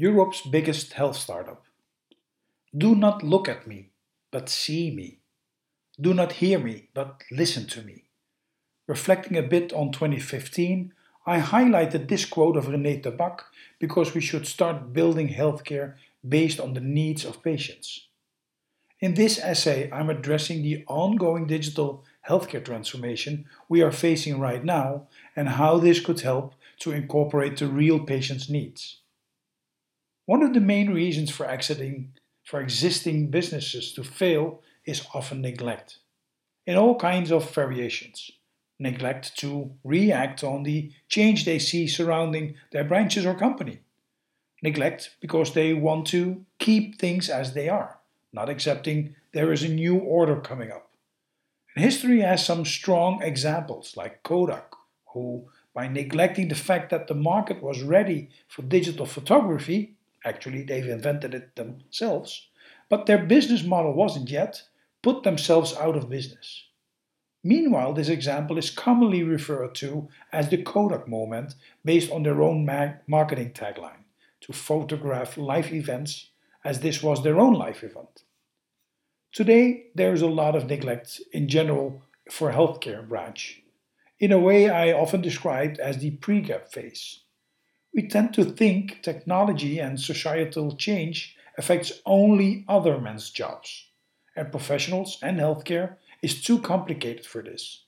Europe's biggest health startup. Do not look at me, but see me. Do not hear me, but listen to me. Reflecting a bit on 2015, I highlighted this quote of René Tabak because we should start building healthcare based on the needs of patients. In this essay, I'm addressing the ongoing digital healthcare transformation we are facing right now and how this could help to incorporate the real patient's needs. One of the main reasons for exiting for existing businesses to fail is often neglect, in all kinds of variations. Neglect to react on the change they see surrounding their branches or company. Neglect because they want to keep things as they are, not accepting there is a new order coming up. And history has some strong examples, like Kodak, who, by neglecting the fact that the market was ready for digital photography, actually they've invented it themselves, but their business model wasn't yet, put themselves out of business. Meanwhile, this example is commonly referred to as the Kodak moment based on their own marketing tagline to photograph live events as this was their own life event. Today, there is a lot of neglect in general for healthcare branch, in a way I often described as the pre-gap phase. We tend to think technology and societal change affects only other men's jobs, and professionals and healthcare is too complicated for this.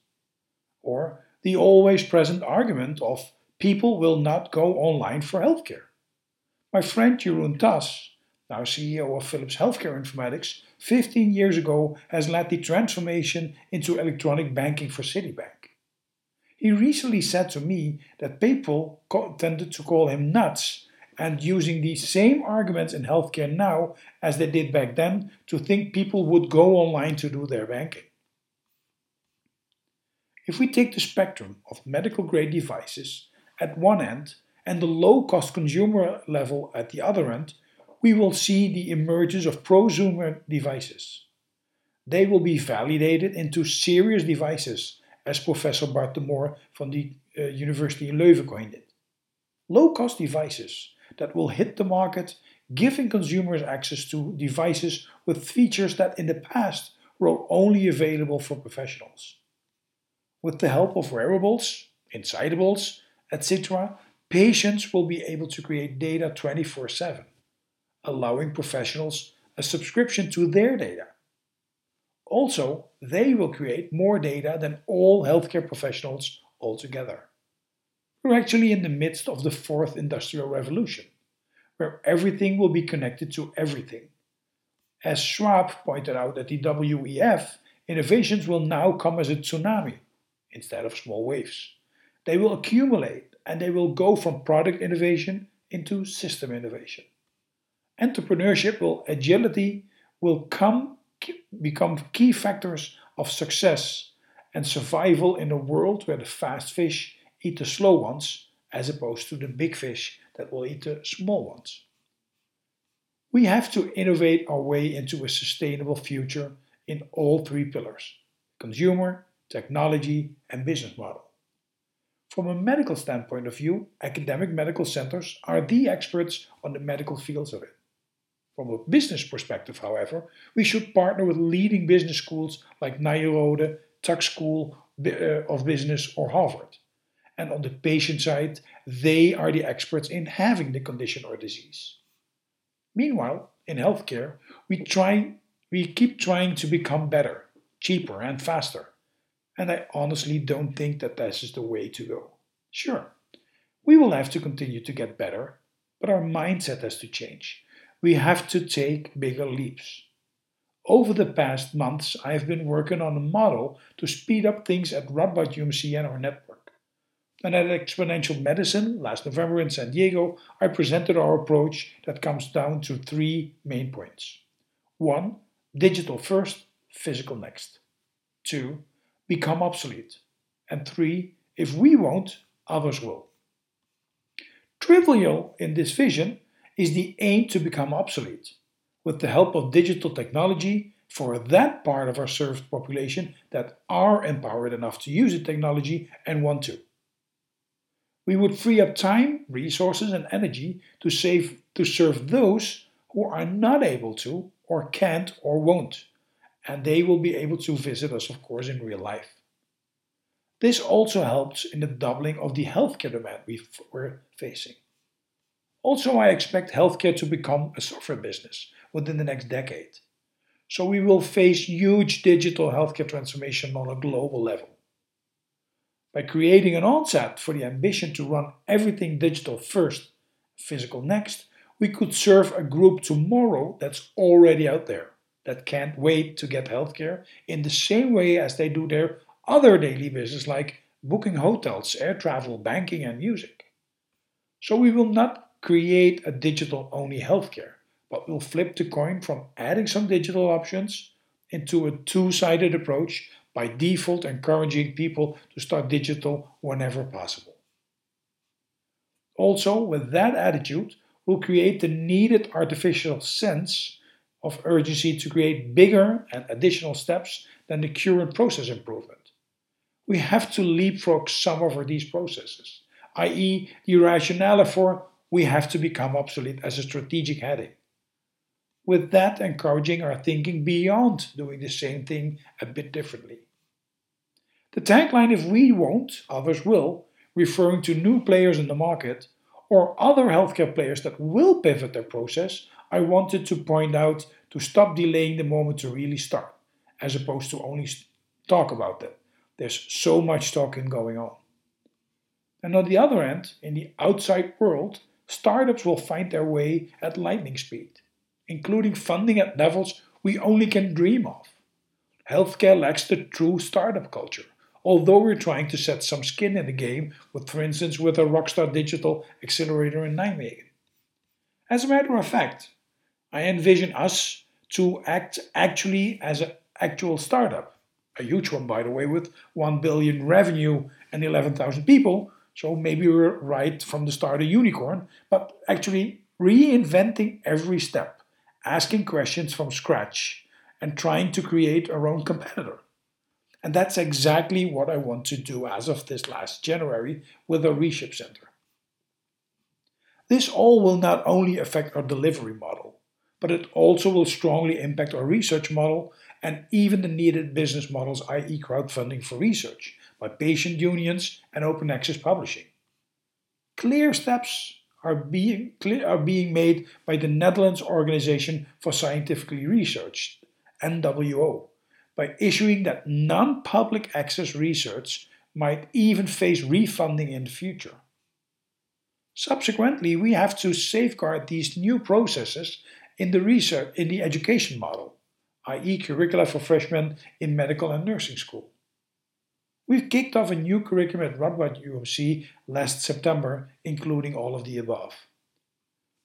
Or the always present argument of people will not go online for healthcare. My friend Jeroen Tas, now CEO of Philips Healthcare Informatics, 15 years ago has led the transformation into electronic banking for Citibank. He recently said to me that people tended to call him nuts and using the same arguments in healthcare now as they did back then to think people would go online to do their banking. If we take the spectrum of medical grade devices at one end and the low cost consumer level at the other end, we will see the emergence of prosumer devices. They will be validated into serious devices, as Professor Bart de Moor from the uh, University in Leuven coined it. Low cost devices that will hit the market, giving consumers access to devices with features that in the past were only available for professionals. With the help of wearables, insidables, etc., patients will be able to create data 24 7 allowing professionals a subscription to their data. Also, they will create more data than all healthcare professionals altogether. We're actually in the midst of the fourth industrial revolution, where everything will be connected to everything. As Schwab pointed out at the WEF, innovations will now come as a tsunami instead of small waves. They will accumulate and they will go from product innovation into system innovation entrepreneurship will agility will come become key factors of success and survival in a world where the fast fish eat the slow ones as opposed to the big fish that will eat the small ones. We have to innovate our way into a sustainable future in all three pillars consumer, technology, and business model. From a medical standpoint of view, academic medical centers are the experts on the medical fields of it. From a business perspective, however, we should partner with leading business schools like Nyenrode, Tuck School uh, of Business, or Harvard. And on the patient side, they are the experts in having the condition or disease. Meanwhile, in healthcare, we try we keep trying to become better, cheaper, and faster. And I honestly don't think that this is the way to go. Sure, we will have to continue to get better, but our mindset has to change we have to take bigger leaps. Over the past months, I have been working on a model to speed up things at Radboud UMC and our network. And at Exponential Medicine last November in San Diego, I presented our approach that comes down to three main points. One, digital first, physical next. Two, become obsolete. And three, if we won't, others will. Trivial in this vision is the aim to become obsolete with the help of digital technology for that part of our served population that are empowered enough to use the technology and want to. We would free up time, resources, and energy to save to serve those who are not able to, or can't, or won't, and they will be able to visit us, of course, in real life. This also helps in the doubling of the healthcare demand we are facing. Also, I expect healthcare to become a software business within the next decade. So we will face huge digital healthcare transformation on a global level. By creating an onset for the ambition to run everything digital first, physical next, we could serve a group tomorrow that's already out there, that can't wait to get healthcare in the same way as they do their other daily business like booking hotels, air travel, banking, and music. So we will not create a digital only healthcare, but we'll flip the coin from adding some digital options into a two sided approach by default encouraging people to start digital whenever possible. Also, with that attitude, we'll create the needed artificial sense of urgency to create bigger and additional steps than the current process improvement we have to leapfrog some of these processes, i.e., the rationale for we have to become obsolete as a strategic heading. With that, encouraging our thinking beyond doing the same thing a bit differently. The tagline, if we won't, others will, referring to new players in the market or other healthcare players that will pivot their process, I wanted to point out to stop delaying the moment to really start, as opposed to only talk about it. There's so much talking going on. And on the other end, in the outside world, startups will find their way at lightning speed, including funding at levels we only can dream of. Healthcare lacks the true startup culture, although we're trying to set some skin in the game, with, for instance, with a Rockstart Digital Accelerator in Nijmegen. As a matter of fact, I envision us to act actually as an actual startup a huge one, by the way, with 1 billion revenue and 11,000 people. So maybe we're right from the start a unicorn, but actually reinventing every step, asking questions from scratch, and trying to create our own competitor. And that's exactly what I want to do as of this last January with a REshape Center. This all will not only affect our delivery model, but it also will strongly impact our research model and even the needed business models, i.e., crowdfunding for research by patient unions and open access publishing. Clear steps are being, clear, are being made by the Netherlands Organization for Scientifically Research, NWO, by issuing that non public access research might even face refunding in the future. Subsequently, we have to safeguard these new processes in the research in the education model i.e., curricula for freshmen in medical and nursing school. We've kicked off a new curriculum at Radboud UMC last September, including all of the above.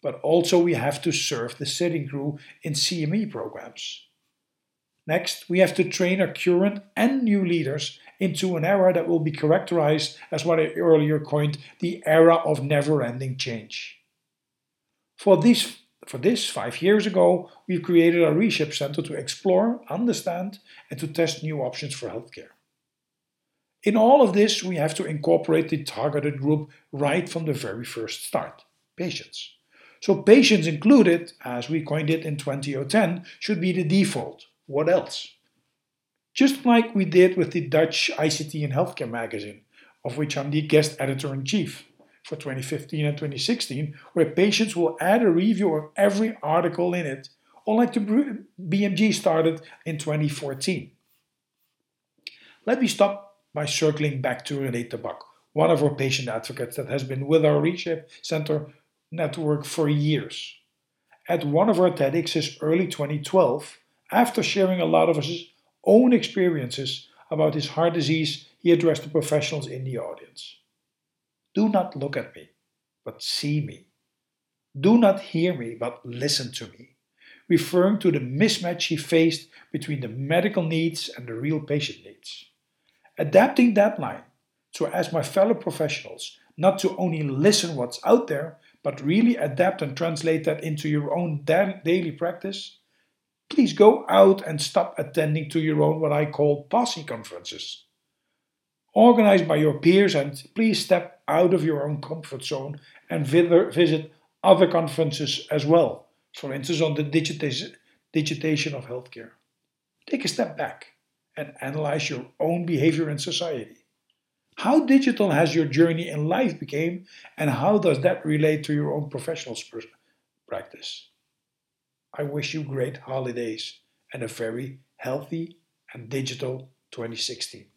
But also, we have to serve the sitting crew in CME programs. Next, we have to train our current and new leaders into an era that will be characterized as what I earlier coined the era of never ending change. For for this, five years ago, we created a REshape Center to explore, understand, and to test new options for healthcare. In all of this, we have to incorporate the targeted group right from the very first start patients. So, patients included, as we coined it in 2010, should be the default. What else? Just like we did with the Dutch ICT and Healthcare magazine, of which I'm the guest editor in chief for 2015 and 2016, where patients will add a review of every article in it, or like the BMJ started in 2014. Let me stop by circling back to René Tabak, one of our patient advocates that has been with our REshape Center network for years. At one of our TEDx's early 2012, after sharing a lot of his own experiences about his heart disease, he addressed the professionals in the audience. Do not look at me, but see me. Do not hear me, but listen to me, referring to the mismatch he faced between the medical needs and the real patient needs. Adapting that line to ask my fellow professionals not to only listen what's out there, but really adapt and translate that into your own daily practice, please go out and stop attending to your own what I call posse conferences. Organized by your peers, and please step out of your own comfort zone and visit other conferences as well, for instance on the digitization of healthcare. Take a step back and analyze your own behavior in society. How digital has your journey in life become and how does that relate to your own professional practice? I wish you great holidays and a very healthy and digital 2016.